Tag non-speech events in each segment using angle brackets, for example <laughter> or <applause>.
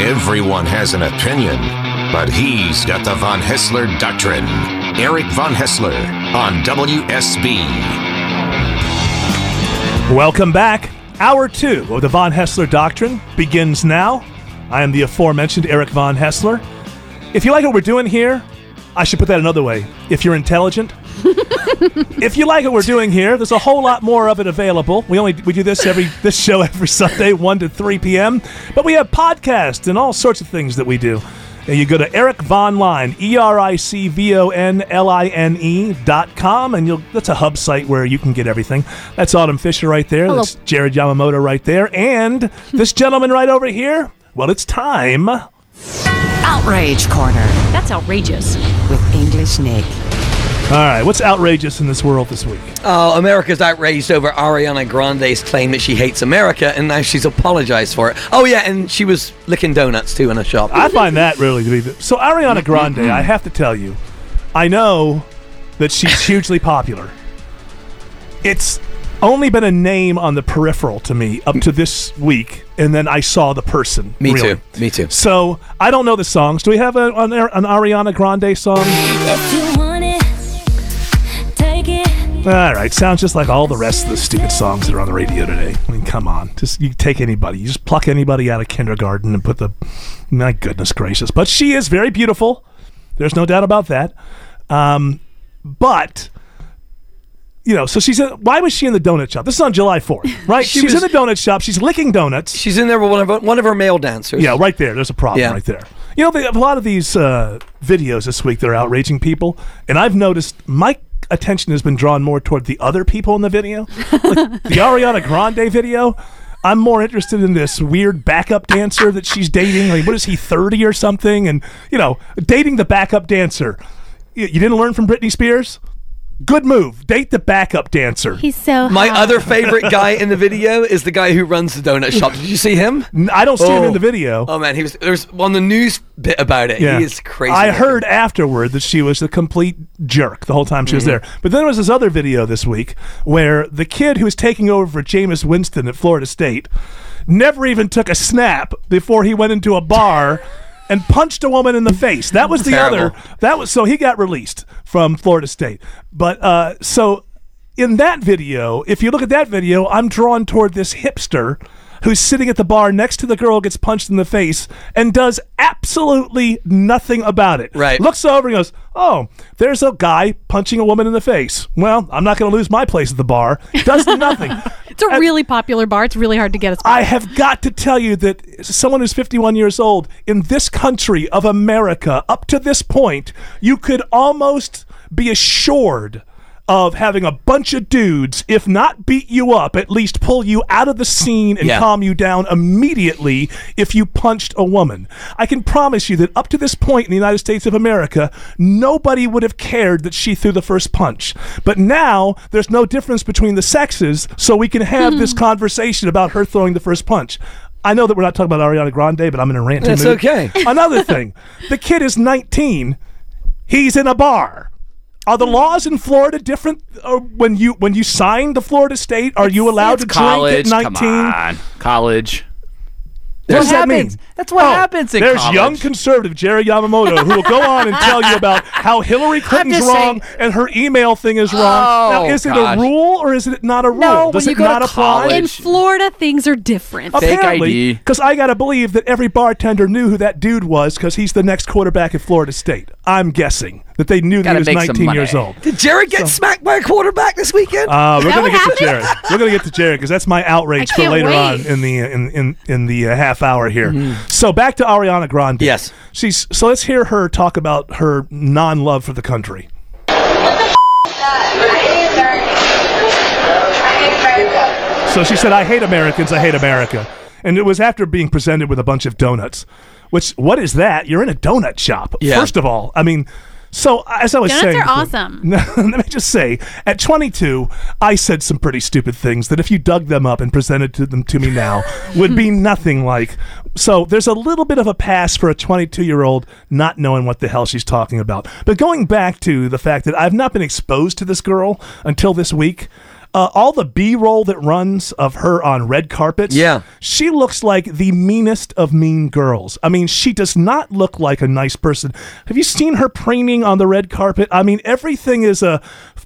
Everyone has an opinion, but he's got the Von Haessler Doctrine. Eric Von Haessler on WSB. Welcome back. Hour two of the Von Haessler Doctrine begins now. I am the aforementioned Eric Von Haessler. If you like what we're doing here, I should put that another way. If you're intelligent, if you like what we're doing here, there's a whole lot more of it available. We only we do this every this show every Sunday, one to three p.m. But we have podcasts and all sorts of things that we do. And you go to Eric Von Line, E R I C V O N L I N E dot com, and you'll that's a hub site where you can get everything. That's Autumn Fisher right there. Hello. That's Jared Yamamoto right there. And this gentleman right over here. Well, it's time. Outrage Corner That's outrageous. with English Nick. All right, what's outrageous in this world this week? Oh, America's outraged over Ariana Grande's claim that she hates America, and now she's apologized for it. Oh yeah, and she was licking donuts too in a shop. I find that really to be the, so. Ariana Grande, I have to tell you, I know that she's hugely popular. It's only been a name on the peripheral to me up to this week, and then I saw the person. Me really. too. Me too. So I don't know the songs. Do we have a, an, an Ariana Grande song? All right, sounds just like all the rest of the stupid songs that are on the radio today. I mean, come on, just you take anybody, you just pluck anybody out of kindergarten and put the, my goodness gracious. But she is very beautiful. There's no doubt about that. Um, but you know, so she's in, why was she in the donut shop? This is on July 4th, <laughs> right? She she's in the donut shop. She's licking donuts. She's in there with one of her, one of her male dancers. Yeah, right there. There's a problem Yeah. right there. You know, they a lot of these uh, videos this week they're outraging people, and I've noticed my attention has been drawn more toward the other people in the video. like the <laughs> Ariana Grande video, I'm more interested in this weird backup dancer that she's dating. Like, what is he, 30 or something? And, you know, dating the backup dancer. You, you didn't learn from Britney Spears? Good move. Date the backup dancer. He's so My hot. other favorite <laughs> guy in the video is the guy who runs the donut shop. Did you see him? I don't see him Oh. in the video. Oh man, he was there's on the news bit about it. Yeah. He is crazy. I looking. heard afterward that she was a complete jerk the whole time she was Mm-hmm. there. But then there was this other video this week where the kid who was taking over for Jameis Winston at Florida State never even took a snap before he went into a bar <laughs> and punched a woman in the face. That was the Terrible. other. That was so he got released from Florida State. But uh, so in that video, if you look at that video, I'm drawn toward this hipster who's sitting at the bar next to the girl gets punched in the face and does absolutely nothing about it. Right. Looks over and goes, "Oh, there's a guy punching a woman in the face. Well, I'm not going to lose my place at the bar." Does <laughs> nothing. It's a really popular bar. It's really hard to get a spot. I have got to tell you that someone who's 51 years old in this country of America, up to this point, you could almost be assured of having a bunch of dudes, if not beat you up, at least pull you out of the scene and Yeah. calm you down immediately if you punched a woman. I can promise you that up to this point in the United States of America, nobody would have cared that she threw the first punch. But now there's no difference between the sexes, so we can have this hmm. conversation about her throwing the first punch. I know that we're not talking about Ariana Grande, but I'm in a ranting That's mood. okay. Another thing, the kid is 19. He's in a bar. Are the laws in Florida different uh, when you when you sign to Florida State? Are you allowed to It's college. drink at 19? Come on. College. What What does that happens? mean? That's what Oh, happens in There's college. young conservative Jerry Yamamoto who will go on and <laughs> tell you about how Hillary Clinton's wrong saying- and her email thing is wrong. now, Oh, is it a rule or is it not a rule? No, Does when it you go to not apply? college- In Florida, things are different. Apparently, because I got to believe that every bartender knew who that dude was because he's the next quarterback at Florida State. I'm guessing that they knew that he was 19 years old. Did Jared get smacked by a quarterback this weekend? Uh, we're gonna get to? Jared. We're gonna get to Jared because that's my outrage for later wait. on in the in in in the uh, half hour here. So back to Ariana Grande. Yes. she's so let's hear her talk about her non-love for the country. So she said, I hate Americans, I hate America. And it was after being presented with a bunch of donuts. Which, what is that? You're in a donut shop. Yeah. First of all, I mean, so as I was Donuts saying. are awesome. <laughs> Let me just say, at 22, I said some pretty stupid things that if you dug them up and presented to them to me now <laughs> would be nothing like. So there's a little bit of a pass for a 22 year old not knowing what the hell she's talking about. But going back to the fact that I've not been exposed to this girl until this week. Uh, all the B-roll that runs of her on red carpets, Yeah. she looks like the meanest of mean girls. I mean, she does not look like a nice person. Have you seen her preening on the red carpet? I mean, everything is a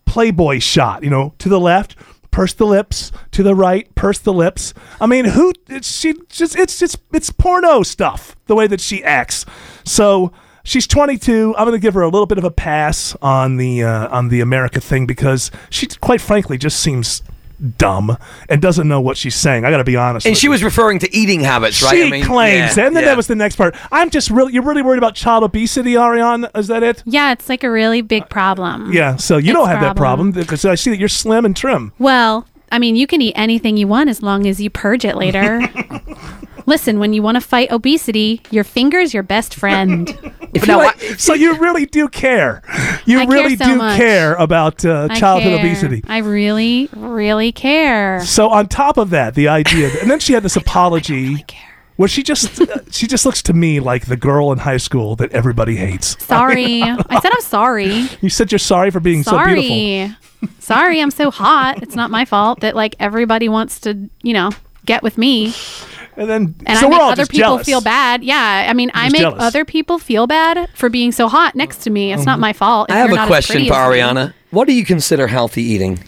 Playboy shot. You know, to the left, purse the lips. To the right, purse the lips. I mean, who? It's, she just it's just it's porno stuff. The way that she acts. So. She's 22. I'm going to give her a little bit of a pass on the uh, on the America thing because she, quite frankly, just seems dumb and doesn't know what she's saying. I got to be honest. And with she you. was referring to eating habits, right? She I mean, claims, yeah, and then yeah. that was the next part. I'm just really, you're really worried about child obesity, Ariane? Is that it? Yeah, it's like a really big problem. Yeah. So you It's don't have that problem. problem because I see that you're slim and trim. Well, I mean, you can eat anything you want as long as you purge it later. <laughs> Listen, when you want to fight obesity, your finger's your best friend. <laughs> If now, you like- I- So you really do care. You I care really so do much. care about uh, I childhood care. obesity. I really, really care. So on top of that, the idea, and then she had this <laughs> apology. Where she just uh, she just looks to me like the girl in high school that everybody hates. Sorry. <laughs> I said I'm sorry. You said you're sorry for being so beautiful. Sorry. Sorry, I'm so hot. It's not my fault that like everybody wants to, you know, get with me. And then And so I we're make all other just people jealous. feel bad. Yeah. I mean, I just make jealous. other people feel bad for being so hot next to me. It's not my fault. if I have you're a not as question pretty for as me. Ariana. What do you consider healthy eating?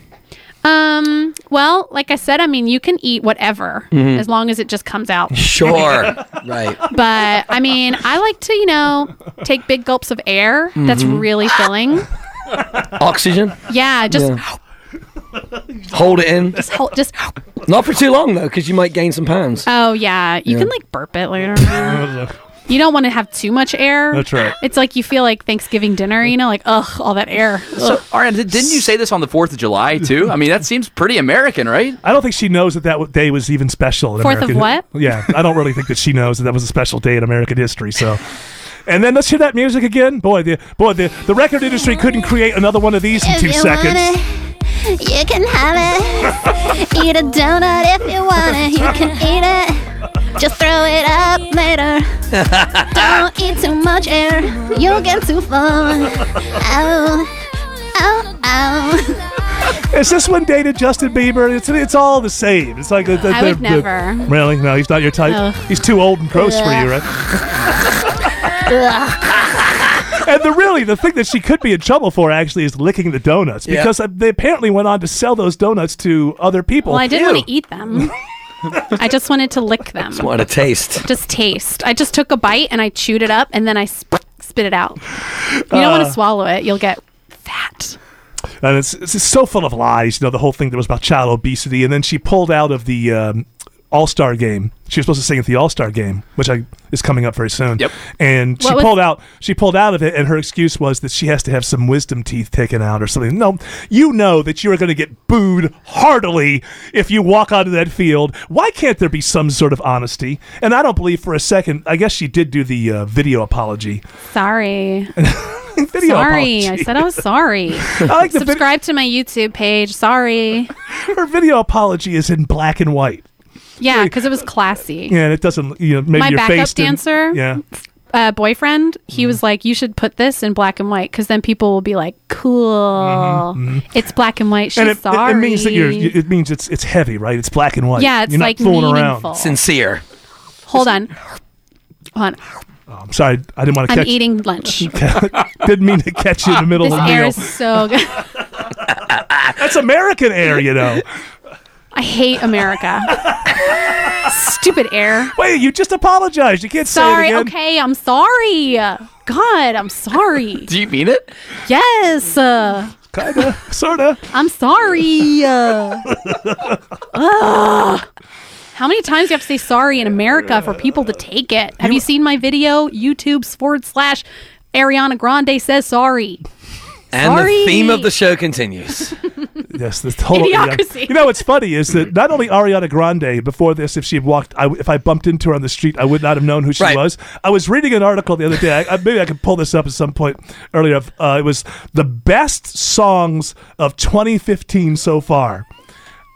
Um, well, like I said, I mean, you can eat whatever Mm-hmm. as long as it just comes out. Sure. <laughs> right. But I mean, I like to, you know, take big gulps of air that's Mm-hmm. really filling. Oxygen. Yeah, just <laughs> Hold it in. just hold, just Not for too long though, because you might gain some pounds. Oh yeah, you can like burp it later. <laughs> you don't want to have too much air. That's right. It's like you feel like Thanksgiving dinner, you know, like ugh, all that air. So, Ariana, di- didn't you say this on the 4th of July, too? I mean, that seems pretty American, right? I don't think she knows that that w- day was even special in Fourth of American. what? Yeah, I don't really think that she knows that that was a special day in American history. So, and then let's hear that music again. Boy, the boy the, the record industry couldn't create another one of these in two seconds. You can have it. <laughs> eat a donut if you want it. You can eat it. Just throw it up later. <laughs> Don't eat too much air. You'll get too full. Ow. Ow. Ow. Is this one dated Justin Bieber? It's it's all the same. It's like the, the, I the- would the- never. really, no, he's not your type. Ugh. He's too old and gross for you, right? <laughs> And the really the thing that she could be in trouble for actually is licking the donuts Yeah. because uh, they apparently went on to sell those donuts to other people. Well, I didn't want to eat them. I just wanted to lick them. What a taste. Just taste. I just took a bite and I chewed it up and then I sp- spit it out. You don't Uh. want to swallow it; you'll get fat. and it's, it's just so full of lies. You know, the whole thing that was about child obesity, and then she pulled out of the um, All Star game. She was supposed to sing at the All Star game, which I, is coming up very soon. Yep. And she What was- pulled out. She pulled out of it, and her excuse was that she has to have some wisdom teeth taken out or something. No, you know that you are going to get booed heartily if you walk onto that field. Why can't there be some sort of honesty? And I don't believe for a second. I guess she did do the uh, video apology. Sorry. <laughs> video sorry. apology. I said I was sorry. <laughs> I like the vid- Subscribe to my YouTube page. Sorry. her video apology is in black and white. Yeah, because it was classy. Yeah, and it doesn't. You know, maybe My your backup face dancer? Yeah, uh, boyfriend, Mm-hmm. he was like, "You should put this in black and white, because then people will be like, cool, it's black and white." She's Mm-hmm, and it, it- sorry. it means that you're. It means it's it's heavy, right? It's black and white. yeah, it's you're not like fooling meaningful. around. Sincere. Hold on, hold on. Oh, I'm sorry, I didn't want to I'm catch. eating lunch. <laughs> didn't mean to catch you in the middle this of the air meal. is so good. <laughs> <laughs> That's American air, you know. I hate America. Stupid air. Wait, you just apologized. You can't Sorry. say it again. Sorry. Okay, I'm sorry. God, I'm sorry. <laughs> Do you mean it? Yes, uh, Kinda, sorta. I'm sorry. Uh, ugh. How many times do you have to say sorry in America for people to take it? Have you seen my video? YouTube's forward slash Ariana Grande says sorry. And Sorry. the theme of the show continues. <laughs> Yes, this total Idiocracy. You know what's funny is that not only Ariana Grande before this, if she had walked, I, if I bumped into her on the street, I would not have known who she Right. was. I was reading an article the other day. I, I, maybe I could pull this up at some point earlier. of, Uh, it was the best songs of 2015 so far.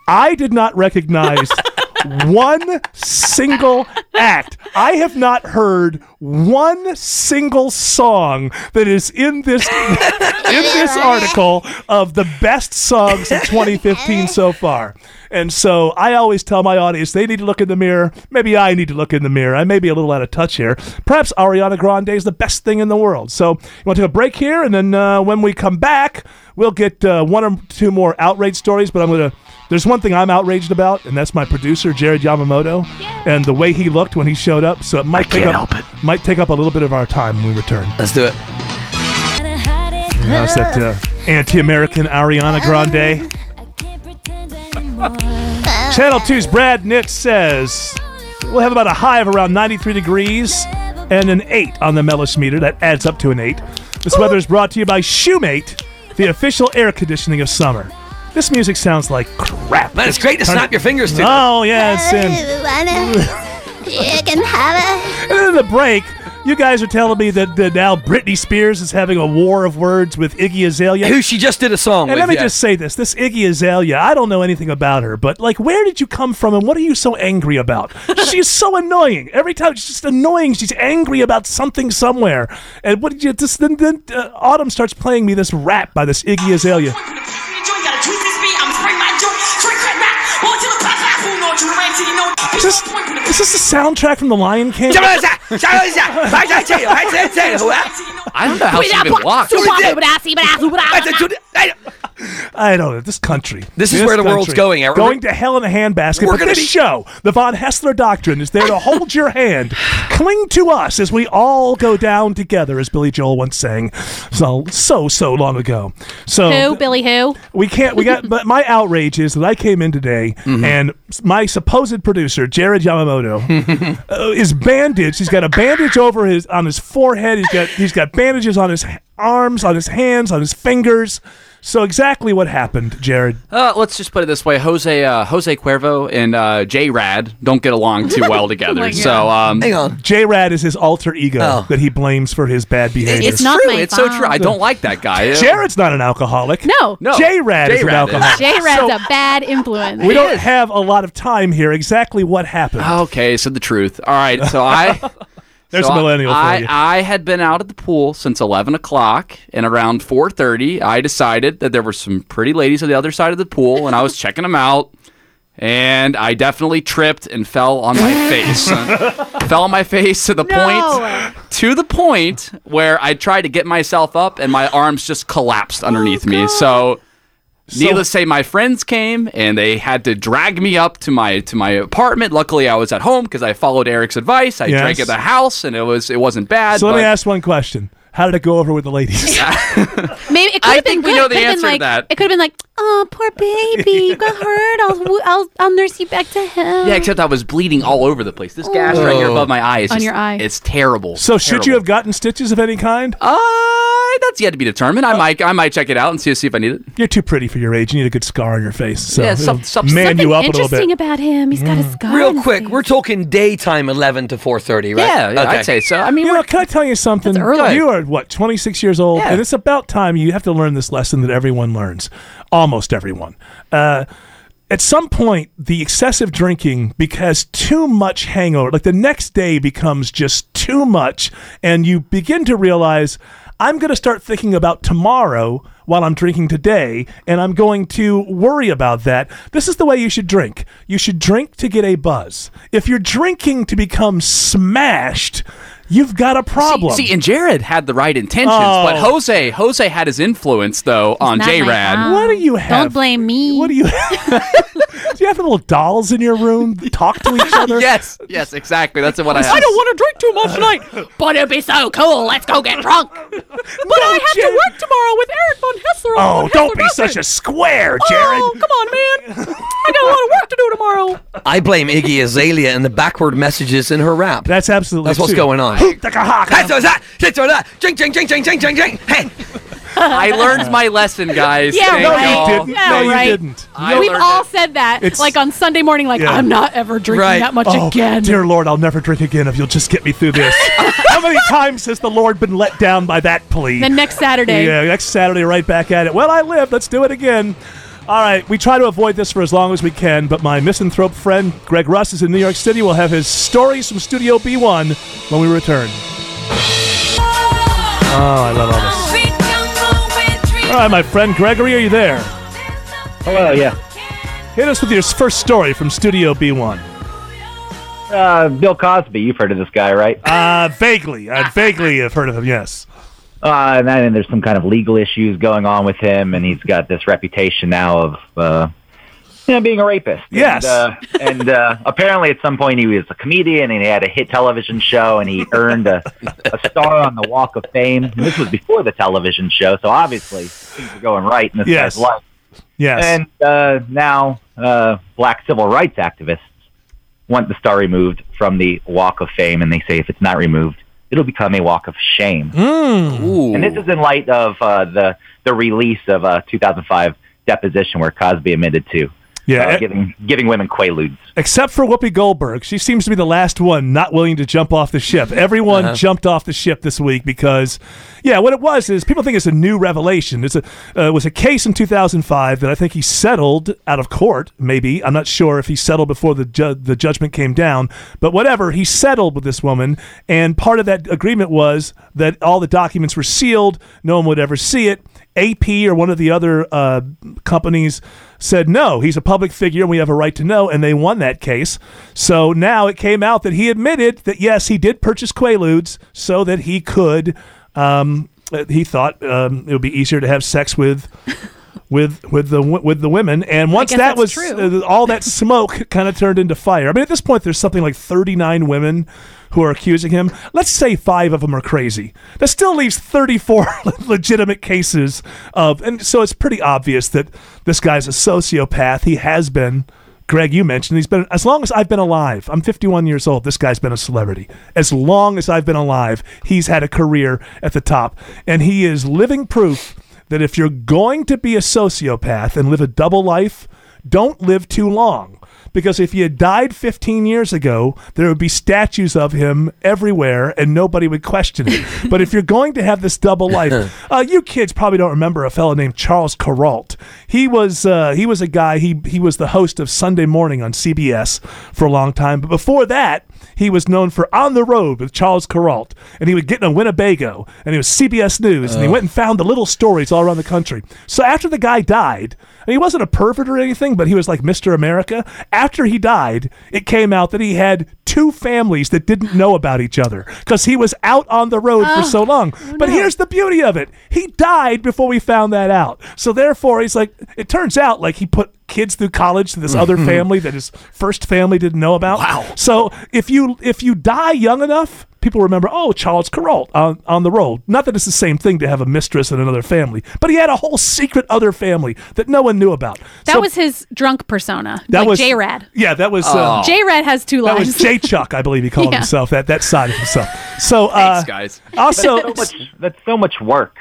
I did not recognize <laughs> one single act. I have not heard one single song that is in this <laughs> in this article of the best songs of 2015 so far. And so I always tell my audience they need to look in the mirror. Maybe I need to look in the mirror. I may be a little out of touch here. Perhaps Ariana Grande is the best thing in the world. So you want to take a break here, and then uh, when we come back, we'll get uh, one or two more outrage stories. But I'm gonna. There's one thing I'm outraged about, and that's my producer Jared Yamamoto, and the way he looked when he showed up. So it might take can't up help might take up a little bit of our time when we return. Let's do it. How's that uh, anti-American Ariana Grande? Channel 2's Brad Nitz says we'll have about a high of around 93 degrees and an 8 on the Mellis meter. That adds up to an 8. This weather is brought to you by Shoemate, the official air conditioning of summer. This music sounds like crap. Man, it's great to snap it- your fingers to. Oh, yes. And, <laughs> You can have it. and then in the break, you guys are telling me that, that now Britney Spears is having a war of words with Iggy Azalea. Who she just did a song And with. let me yeah. just say this: this Iggy Azalea, I don't know anything about her, but like, where did you come from, and what are you so angry about? <laughs> she's so annoying. Every time she's just annoying. She's angry about something somewhere. And what did you just then? Then uh, Autumn starts playing me this rap by this Iggy Azalea. Is this, is this the soundtrack from The Lion King? I don't know how she even walks. I don't know. This country. This is where the world's going, Eric. Going to hell in a handbasket. We're But gonna this be- show, the Von Haessler Doctrine, is there to hold your hand. Cling to us as we all go down together, as Billy Joel once sang so, so, so long ago. So Who? Billy who? we can't. We got. But my outrage is that I came in today Mm-hmm. and my supposed producer Jared Yamamoto <laughs> uh, is bandaged. He's got a bandage over his on his forehead. He's got he's got bandages on his arms, on his hands, on his fingers. So exactly what happened, Jared? Uh, let's just put it this way: Jose uh, Jose Cuervo and uh, J Rad don't get along too well <laughs> together. my so um, Hang on. J Rad is his alter ego Oh. that he blames for his bad behavior. It's not true. my It's so true. I don't like that guy. Jared's not an alcoholic. No. No. J Rad is an J-Rad is. alcoholic. J Rad's So- a bad influence. We don't have a lot of time here. Exactly what happened? Okay, so the truth. All right, so I. <laughs> <laughs> There's so a millennial I, for you. I had been out at the pool since 11 o'clock, and around 4:30, I decided that there were some pretty ladies on the other side of the pool, and I was checking them out. And I definitely tripped and fell on my face. <laughs> fell on my face to the No. point, to the point where I tried to get myself up, and my arms just collapsed underneath me. Oh, so Needless to say, my friends came and they had to drag me up to my to my apartment. Luckily, I was at home because I followed Eric's advice. I Yes. drank at the house, and it was it wasn't bad. So let me ask one question. How did it go over with the ladies? <laughs> Maybe it could I have been think we know the It could've been answer to that. It could have been like, oh, poor baby, you got hurt. I'll, I'll, I'll nurse you back to him. Yeah, except I was bleeding all over the place. This gash right here above my eye is On just- your eye. It's terrible. so should you have gotten stitches of any kind? Uh, that's yet to be determined. I might I might check it out and see see if I need it. You're too pretty for your age. You need a good scar on your face. So Yeah, some- some- man Something you up a little interesting bit. about him. He's got a scar. on Real his quick, face. we're talking daytime 11 to 4:30, right? Yeah, yeah Okay. I'd say so. I mean, You we're- know, can I tell you something? That's early. You are what, 26 years old, Yeah. and it's about time you have to learn this lesson that everyone learns, almost everyone. Uh, at some point, the excessive drinking because too much hangover, like the next day becomes just too much, and you begin to realize I'm going to start thinking about tomorrow while I'm drinking today, and I'm going to worry about that. This is the way you should drink. You should drink to get a buzz. If you're drinking to become smashed, you've got a problem. See, see, and Jared had the right intentions, Oh. but Jose Jose had his influence though on not J my Rad. What do you have? Don't blame me. What do you? <laughs> do you have the little dolls in your room that talk to each other? <laughs> Yes, yes, exactly. That's what I have. I don't want to drink too much tonight, <laughs> but it'd be so cool. Let's go get drunk. But I have to work tomorrow with Eric von Haessler. Oh, Von don't Haessler be Doctrine. such a square, Jared. Oh, come on, man. I got a lot of work to do tomorrow. I blame Iggy Azalea and the backward messages in her rap. That's absolutely. That's what's true. going on. Hoot, taka, haka. That's what's that. That's what's that. Hey, I learned my lesson, guys. Yeah, Thank No, you y'all. didn't. Yeah, no, you right. didn't. I We've all it. said that, It's- like on Sunday morning, like Yeah. I'm not ever drinking Right. that much Oh, again. dear Lord, I'll never drink again if you'll just get me through this. <laughs> How many times has the Lord been let down by that plea? Then next Saturday, Yeah, next Saturday, right back at it. Well, I live. Let's do it again. All right, we try to avoid this for as long as we can, but my misanthrope friend Greg Russ is in New York City. We'll have his stories from Studio B1 when we return. Oh, I love all this. All right, my friend Gregory, are you there? Hello, yeah. Hit us with your first story from Studio B1. Uh, Bill Cosby, you've heard of this guy, right? Uh, vaguely. I vaguely have heard of him, yes. Uh, and then there's some kind of legal issues going on with him, and he's got this reputation now of, uh, you know, being a rapist. Yes. And, uh, and uh, apparently at some point he was a comedian, and he had a hit television show, and he earned a, a star on the Walk of Fame. And this was before the television show, so obviously things are going right in this Yes. guy's life. Yes. And uh, now uh, black civil rights activists want the star removed from the Walk of Fame, and they say if it's not removed, it'll become a Walk of Shame. Ooh. And this is in light of uh, the the release of a 2005 deposition where Cosby admitted to yeah. uh, e- giving giving women quaaludes. Except for Whoopi Goldberg. She seems to be the last one not willing to jump off the ship. Everyone jumped off the ship this week because, yeah, what it was is people think it's a new revelation. It's a, uh, it was a case in 2005 that I think he settled out of court, maybe. I'm not sure if he settled before the, ju- the judgment came down, but whatever. He settled with this woman, and part of that agreement was that all the documents were sealed, no one would ever see it. AP or one of the other uh, companies said no, he's a public figure and we have a right to know, and they won that case. So now it came out that he admitted that yes, he did purchase Quaaludes so that he could. Um, uh, he thought um, it would be easier to have sex with. <laughs> With with the with the women, and once that was uh, all that smoke <laughs> kind of turned into fire. I mean, at this point, there's something like 39 women who are accusing him. Let's say five of them are crazy. That still leaves 34 <laughs> legitimate cases of, and so it's pretty obvious that this guy's a sociopath. He has been. Greg, you mentioned he's been as long as I've been alive. I'm 51 years old. This guy's been a celebrity. As long as I've been alive, he's had a career at the top, and he is living proof that if you're going to be a sociopath and live a double life, don't live too long. Because if he had died 15 years ago, there would be statues of him everywhere and nobody would question it. <laughs> but if you're going to have this double life, <laughs> uh, you kids probably don't remember a fellow named Charles Kuralt. He was uh, he was a guy. He he was the host of Sunday Morning on CBS for a long time. But before that, he was known for On the Road with Charles Kuralt, and he would get in a Winnebago, and he was CBS News, and he went and found the little stories all around the country. So after the guy died, and he wasn't a pervert or anything, but he was like Mr. America. After he died, it came out that he had two families that didn't know about each other because he was out on the road for so long. but here's the beauty of it: he died before we found that out. So therefore, he's like, it turns out like he put kids through college to this other family that his first family didn't know about. Wow. So if you if you die young enough, people remember, oh, Charles Kuralt on, on the road. Not that it's the same thing to have a mistress and another family, but he had a whole secret other family that no one knew about. that So was his drunk persona. that like was J Rad. Yeah, that was uh, J Rad has two that lives. was J Chuck, I believe he called <laughs> Yeah. himself. That that side of himself. So uh, Thanks, guys. also so much, that's so much work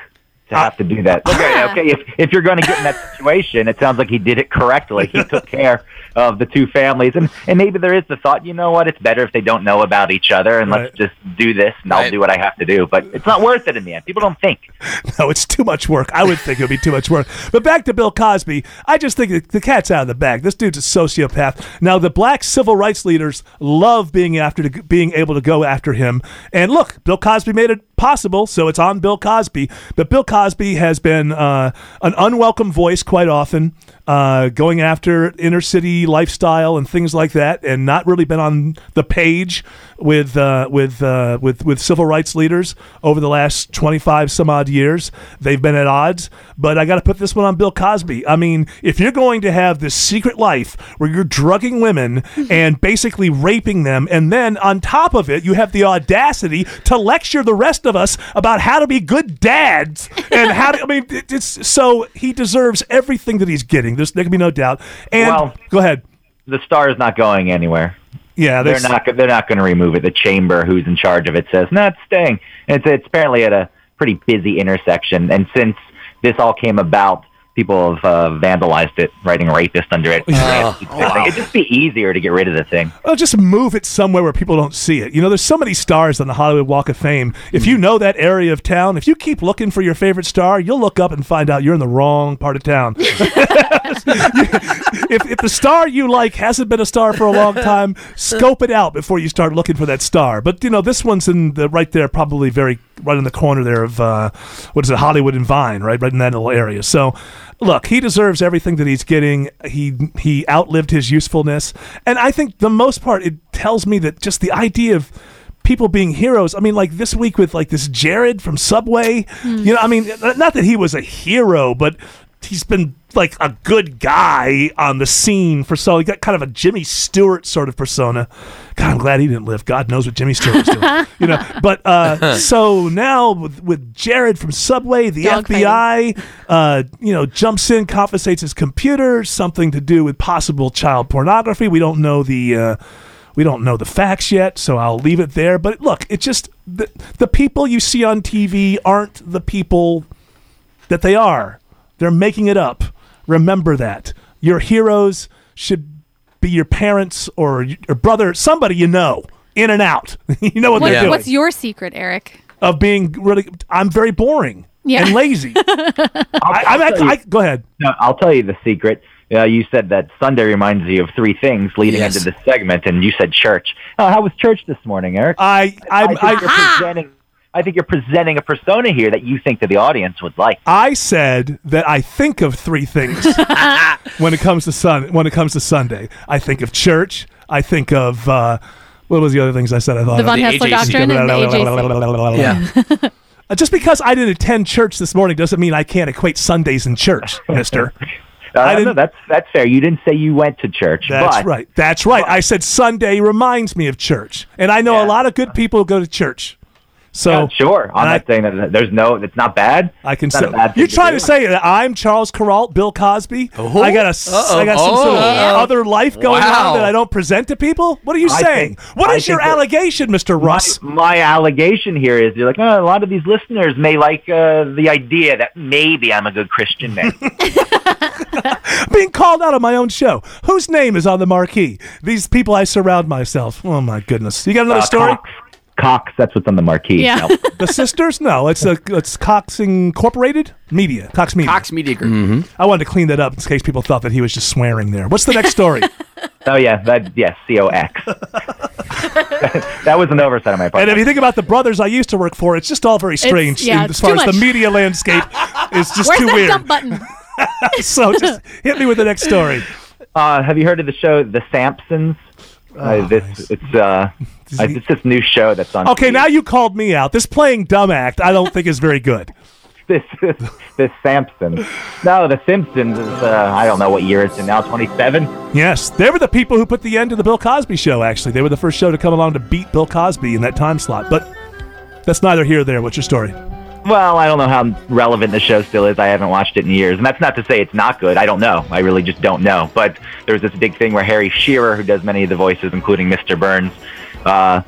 to have to do that. Okay, okay. If if you're going to get in that situation, it sounds like he did it correctly. He took <laughs> care of the two families, and and maybe there is the thought, you know what? It's better if they don't know about each other, and Right. let's just do this, and I'll Right. do what I have to do. But it's not worth it in the end. People don't think. <laughs> No, it's too much work. I would think it would be too much work. But back to Bill Cosby, I just think the, the cat's out of the bag. This dude's a sociopath. Now, the black civil rights leaders love being after to, being able to go after him. And look, Bill Cosby made it possible, so it's on Bill Cosby. But Bill Cosby has been uh, an unwelcome voice quite often, uh, going after inner city lifestyle and things like that, and not really been on the page with uh, with uh, with with civil rights leaders over the last twenty five some odd years. They've been at odds, but I got to put this one on Bill Cosby. I mean, if you're going to have this secret life where you're drugging women <laughs> and basically raping them, and then on top of it, you have the audacity to lecture the rest of us about how to be good dads and how to. I mean, it's so he deserves everything that he's getting. There's there can be no doubt. And Well- go ahead. The star is not going anywhere. Yeah, They're not. They're not going to remove it. The chamber, who's in charge of it, says not staying. And it's it's apparently at a pretty busy intersection. And since this all came about. People have uh, vandalized it, writing rapist under it. It'd just be easier to get rid of the thing. Well, just move it somewhere where people don't see it. You know, there's so many stars on the Hollywood Walk of Fame. If Hmm. you know that area of town, if you keep looking for your favorite star, you'll look up and find out you're in the wrong part of town. <laughs> <laughs> if, if the star you like hasn't been a star for a long time, scope it out before you start looking for that star. But you know, this one's in the right there, probably very right in the corner there of uh, what is it, Hollywood and Vine, right, right in that little area. So, look, he deserves everything that he's getting. He he outlived his usefulness, and I think the most part it tells me that just the idea of people being heroes. I mean, like this week with like this Jared from Subway. You know, I mean, not that he was a hero, but he's been like a good guy on the scene for so he got kind of a Jimmy Stewart sort of persona. God, I'm glad he didn't live. God knows what Jimmy Stewart was doing. <laughs> you know, but uh, <laughs> so now with, with Jared from Subway, the Dog FBI, uh, you know, jumps in, confiscates his computer, something to do with possible child pornography. We don't know the. Uh, we don't know the facts yet, so I'll leave it there. But look, it just the, the people you see on TV aren't the people that they are. They're making it up. Remember that. Your heroes should be your parents or your brother, somebody you know, in and out. <laughs> you know what What, they're doing. What's your secret, Eric? of being really, I'm very boring Yeah. and lazy. <laughs> I, I'm act- I, go ahead. No, I'll tell you the secret. Uh, you said that Sunday reminds you of three things leading Yes. into this segment, and you said church. Uh, how was church this morning, Eric? I, I, I think I, you're presenting. I think you're presenting a persona here that you think that the audience would like. I said that I think of three things <laughs> when it comes to sun when it comes to Sunday. I think of church. I think of uh, what was the other things I said? I thought The? Von Haessler Doctrine and the AJC. <laughs> Yeah. Uh, <laughs> Just because I didn't attend church this morning doesn't mean I can't equate Sundays in church, Mister. Uh, I no, didn't- that's that's fair. You didn't say you went to church, That's but right. That's right. I said Sunday reminds me of church, and I know a lot of good people who go to church. So Yeah, sure. I'm and not saying that there's no. It's not bad. I can say a bad you're trying do. to say that I'm Charles Kuralt, Bill Cosby. I got a, s- I got some sort of Uh-oh. other life going Wow. on that I don't present to people. What are you I saying? think- what I is your that- allegation, Mister Russ? My, my allegation here is you're like, oh, a lot of these listeners may like uh, the idea that maybe I'm a good Christian man. <laughs> <laughs> Being called out on my own show. Whose name is on the marquee? These people I surround myself. Oh my goodness! You got another Uh, story? Cox, Cox, that's what's on the marquee. Yeah. No. <laughs> The sisters? No, it's a it's Cox Incorporated Media. Cox Media. Cox Media Group. I wanted to clean that up in case people thought that he was just swearing there. What's the next story? <laughs> Oh yeah, that yes, C O X. <laughs> that was an oversight on my part. And if you think about the brothers I used to work for, it's just all very strange yeah, in- as far as much. the media landscape is just Where's too that weird. dump button? so just hit me with the next story. Uh, have you heard of the show The Sampsons? uh, this it's uh, uh, it's this new show that's on. Okay, TV. now you called me out. This playing dumb act, I don't think is very good. <laughs> this this Sampson. No, The Simpsons is uh, I don't know what year it's in now. Twenty seven. Yes, they were the people who put the end to the Bill Cosby show. Actually, they were the first show to come along to beat Bill Cosby in that time slot. But that's neither here nor there. What's your story? Well, I don't know how relevant the show still is. I haven't watched it in years, and that's not to say it's not good. I don't know. I really just don't know. But there's this big thing where Harry Shearer, who does many of the voices, including Mr. Burns, uh,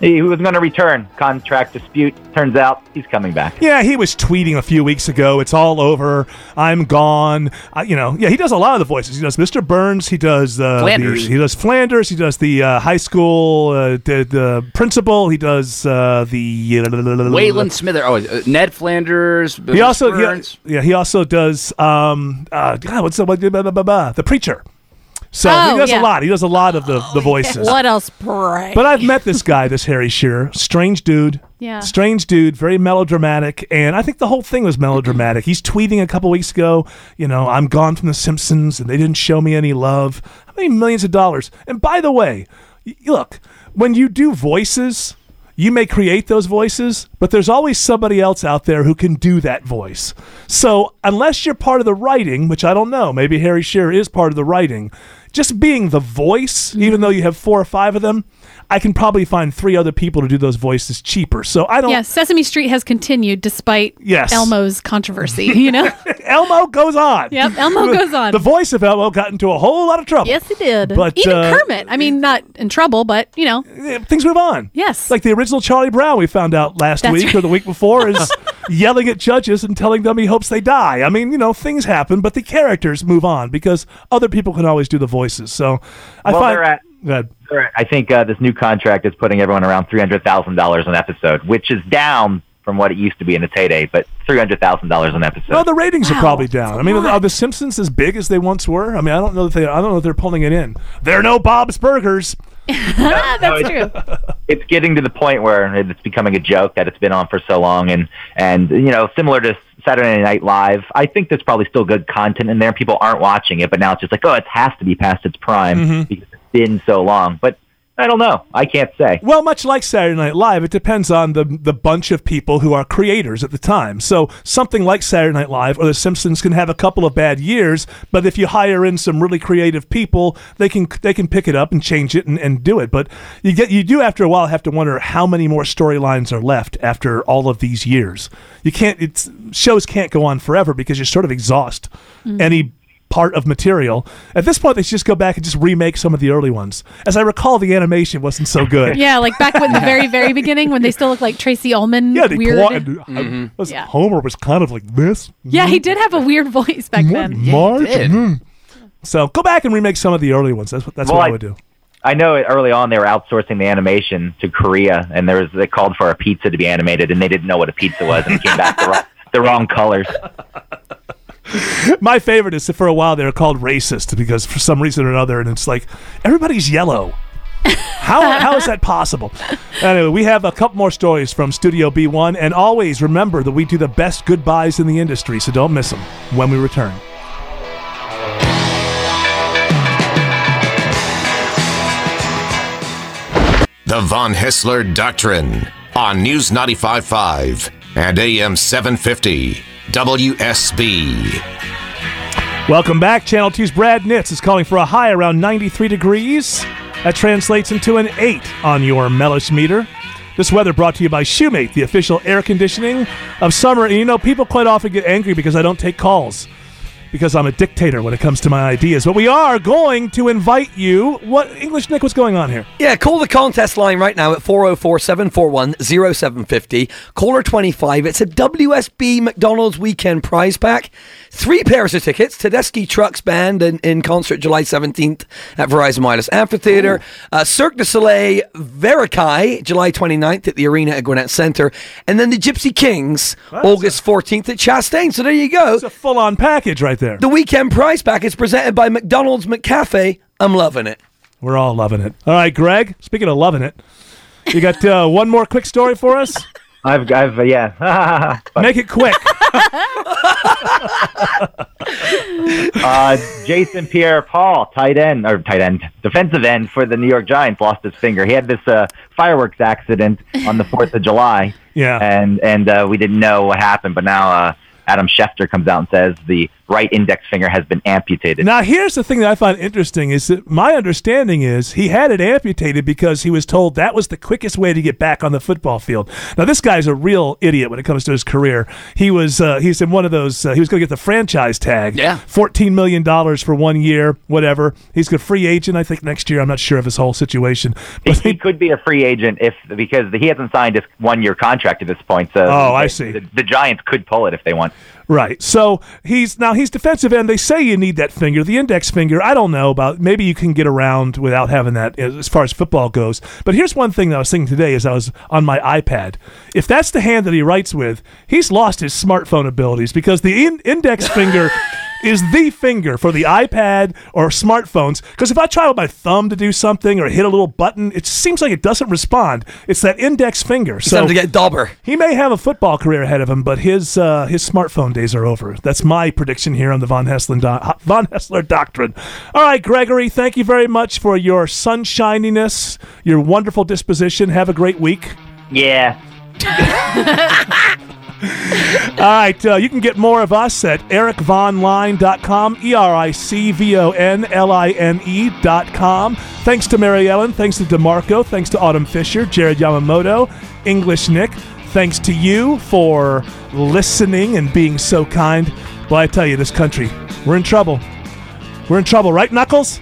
he was going to return. Contract dispute. Turns out he's coming back. Yeah, he was tweeting a few weeks ago. It's all over. I'm gone. I, you know, yeah, he does a lot of the voices. He does Mr. Burns. He does uh, Flanders. The, he does Flanders. He does the uh, high school uh, the, the principal. He does uh, the Waylon Smither. Oh, uh, Ned Flanders. He also he, yeah he also does um uh God, what's the what, blah, blah, blah, blah, the preacher. So Oh, he does yeah. a lot. He does a lot of the, oh, the voices. What else? Pray. But I've met this guy, this Harry Shearer, strange dude. Yeah. Strange dude, very melodramatic, and I think the whole thing was melodramatic. He's tweeting a couple weeks ago, you know, I'm gone from the Simpsons and they didn't show me any love. How many millions of dollars? And by the way, look, when you do voices, you may create those voices, but there's always somebody else out there who can do that voice. So, unless you're part of the writing, which I don't know, maybe Harry Shearer is part of the writing, just being the voice, even though you have four or five of them, I can probably find three other people to do those voices cheaper. So I don't. yeah, Sesame Street has continued despite Yes. Elmo's controversy. <laughs> You know. Elmo goes on. Yep, Elmo <laughs> goes on. The voice of Elmo got into a whole lot of trouble. yes, he did. But, even uh, Kermit. I mean, not in trouble, but you know. Things move on. Yes. Like the original Charlie Brown we found out last That's week or the week before is <laughs> yelling at judges and telling them he hopes they die. I mean, you know, things happen, but the characters move on because other people can always do the voices. So I Well, find they're at-. I think uh, this new contract is putting everyone around three hundred thousand dollars an episode, which is down from what it used to be in its heyday, but three hundred thousand dollars an episode. Well, the ratings are probably down. a I mean, are the Simpsons as big as they once were? I mean, I don't know that they. I don't know if they're pulling it in. There are no Bob's Burgers. <laughs> That's true. <laughs> it's getting to the point where it's becoming a joke that it's been on for so long, and and you know, similar to Saturday Night Live, I think there's probably still good content in there. People aren't watching it, but now it's just like, oh, it has to be past its prime Mm-hmm. because it's been so long. But I don't know. I can't say. Well, much like Saturday Night Live, it depends on the the bunch of people who are creators at the time. So something like Saturday Night Live or The Simpsons can have a couple of bad years, but if you hire in some really creative people, they can they can pick it up and change it and, and do it. But you get you do after a while have to wonder how many more storylines are left after all of these years. You can't it's shows can't go on forever because you sort of exhaust mm-hmm. any part of material. At this point, they should just go back and just remake some of the early ones. As I recall, the animation wasn't so good. <laughs> Yeah, like back when the very, very beginning when they still look like Tracey Ullman. Yeah, they weird. plotted. <laughs> I- was- Yeah. Homer was kind of like this. Yeah, he did have a weird voice back then. Marge. did. mm. So go back and remake some of the early ones. That's what that's Well, what I I- would do. I know early on they were outsourcing the animation to Korea, and there was they called for a pizza to be animated, and they didn't know what a pizza was, and it came back the wrong, the wrong colors. <laughs> My favorite is that for a while they were called racist because for some reason or another, and it's like everybody's yellow. How how is that possible? Anyway, we have a couple more stories from Studio B1, and always remember that we do the best goodbyes in the industry, so don't miss them when we return. The Von Haessler Doctrine on News 95.5 and AM 750 WSB. Welcome back. Channel 2's Brad Nitz is calling for a high around 93 degrees. That translates into an 8 on your Mellish meter. This weather brought to you by Shoemate, the official air conditioning of summer. And you know, people quite often get angry because I don't take calls because I'm a dictator when it comes to my ideas. But we are going to invite you. What English Nick? What's going on here? Yeah, call the contest line right now at 404 741 0750. Caller 25. It's a WSB McDonald's weekend prize pack. Three pairs of tickets. Tedeschi Trucks Band in, in concert July 17th at Verizon Wireless Amphitheater. Uh, Cirque du Soleil Varekai July 29th at the Arena at Gwinnett Center. And then the Gypsy Kings August 14th at Chastain. So there you go. It's a full-on package right there. The weekend prize pack is presented by McDonald's McCafe. I'm loving it. We're all loving it. All right, Greg. Speaking of loving it, you got uh, one more quick story for us. I've, I've, uh, yeah. <laughs> Make it quick. <laughs> uh, Jason Pierre-Paul, tight end or tight end, defensive end for the New York Giants, lost his finger. He had this uh, fireworks accident on the Fourth of July. Yeah. and and uh, we didn't know what happened, but now uh, Adam Schefter comes out and says the right index finger has been amputated. Now, here's the thing that I find interesting is that my understanding is he had it amputated because he was told that was the quickest way to get back on the football field. Now, this guy's a real idiot when it comes to his career. He was uh, he's in one of those. Uh, he was going to get the franchise tag. Yeah. fourteen million dollars for one year, whatever. He's a free agent, I think, next year. I'm not sure of his whole situation, He, but he could be a free agent if because he hasn't signed his one-year contract at this point. So Oh, I see. The, the Giants could pull it if they want. Right. So he's now he's defensive end. They say you need that finger, the index finger. I don't know about. Maybe you can get around without having that as far as football goes. But here's one thing that I was thinking today as I was on my iPad. If that's the hand that he writes with, he's lost his smartphone abilities because the in- index finger. <laughs> Is the finger for the iPad or smartphones? Because if I try with my thumb to do something or hit a little button, it seems like it doesn't respond. It's that index finger. It's So to get Dauber. he may have a football career ahead of him, but his uh, his smartphone days are over. That's my prediction here on the Von Haessler do- <laughs> Von Haessler doctrine. All right, Gregory, thank you very much for your sunshininess, your wonderful disposition. Have a great week. Yeah. <laughs> <laughs> All right, uh, you can get more of us at ericvonline.com, E R I C V O N L I N E.com. Thanks to Mary Ellen. Thanks to DeMarco. Thanks to Autumn Fisher, Jared Yamamoto, English Nick. Thanks to you for listening and being so kind. Well, I tell you, this country, we're in trouble. We're in trouble, right, Knuckles?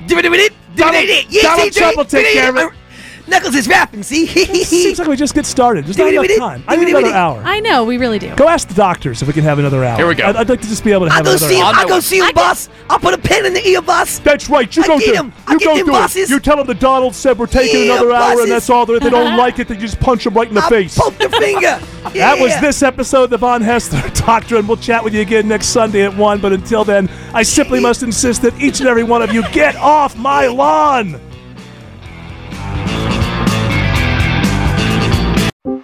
Donald, Donald Trump will take care of it. Knuckles is rapping. See? <laughs> Seems like we just get started. There's not enough time. I need another hour. I know, we really do. Go ask the doctors if we can have another hour. Here we go. I'd, I'd like to just be able to have I'll have go another see him. hour. I'll go see him, I can- boss. I'll put a pin in the ear, boss. That's right. You I go get do it. 'em. I You get go them do bosses. it. You tell them the Donald said we're taking Yeah, another hour, bosses. and that's all. If they don't uh-huh. like it, they just punch them right in the I'll face. poke the finger. <laughs> That was Yeah. this episode of the Von Haessler <laughs> Doctrine. We'll chat with you again next Sunday at 1. But until then, I simply must insist that each and every one of you get off my lawn.